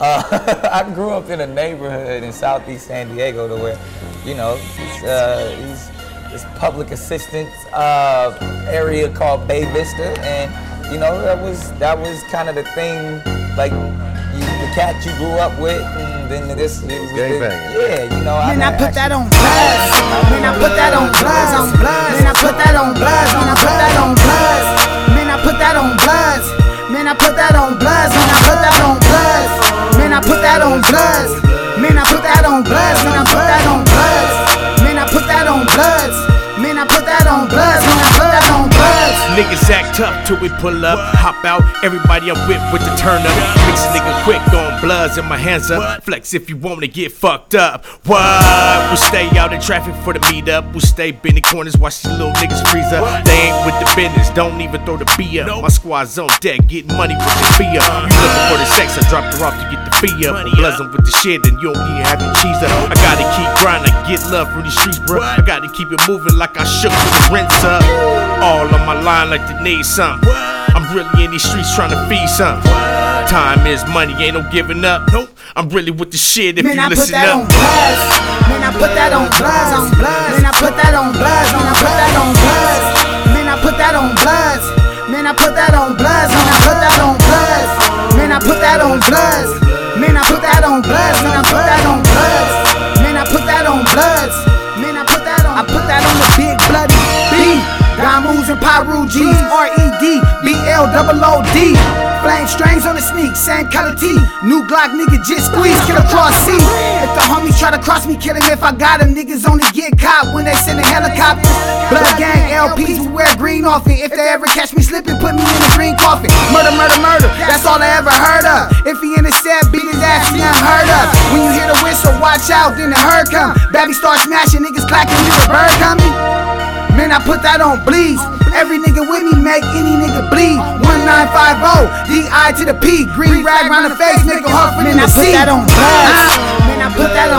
Uh, I grew up in a neighborhood in Southeast San Diego to where, you know, it's, uh, it's this public assistance uh, area called Bay Vista, and you know that was that was kind of the thing, like you, the cat you grew up with, and then this, it was the, yeah, you know. Man, I, put that on blast. Man, I put that on blast. On blast. Man, I put that on blast. Act tough till we pull up, hop out. Everybody I whip with the turn up. Mix a nigga quick on bloods and my hands up. Flex if you wanna get fucked up. What? We stay out in traffic for the meetup. We stay bending corners, watch these little niggas freeze up. They ain't with the business, don't even throw the B up. My squad's on deck, getting money with the up. You looking for the sex, I dropped her off to get the fee up. I'm buzzing with the shit, and you don't even have your cheese up. I gotta keep grinding, get love from these streets, bro. I gotta keep it moving like I shook with the rents up. All my line like they need. I'm really in these streets trying to feed something. Time is money, ain't no giving up. Nope. I'm really with the shit if Man, you I put listen that on up. blast. Man, I put that on blast. On blast. Man, I put that on blast. Man, I put that on blast. Man, I put that on blast. Man, I put that on blast. Man, I put that on blast. Man, I put that on And G's. R D B L double O D. Flame strings on the sneak, same color T. New Glock nigga just squeeze, kill across C. If the homies try to cross me, kill him if I got him. Niggas only get caught when they send a helicopter. Blood gang LPs, we wear green off. If they ever catch me slipping, put me in a green coffin. Murder, murder, murder, that's all I ever heard of. If he in the set, beat his ass, he unheard of. When you hear the whistle, watch out, then the herd come. Baby start smashing, niggas clacking, you a bird coming. I put that on bleeds. Every nigga with me make any nigga bleed. 1950, D-I to the P. Green rag round the face, nigga a heart for Man, I put that on ah, blast. Man, I put that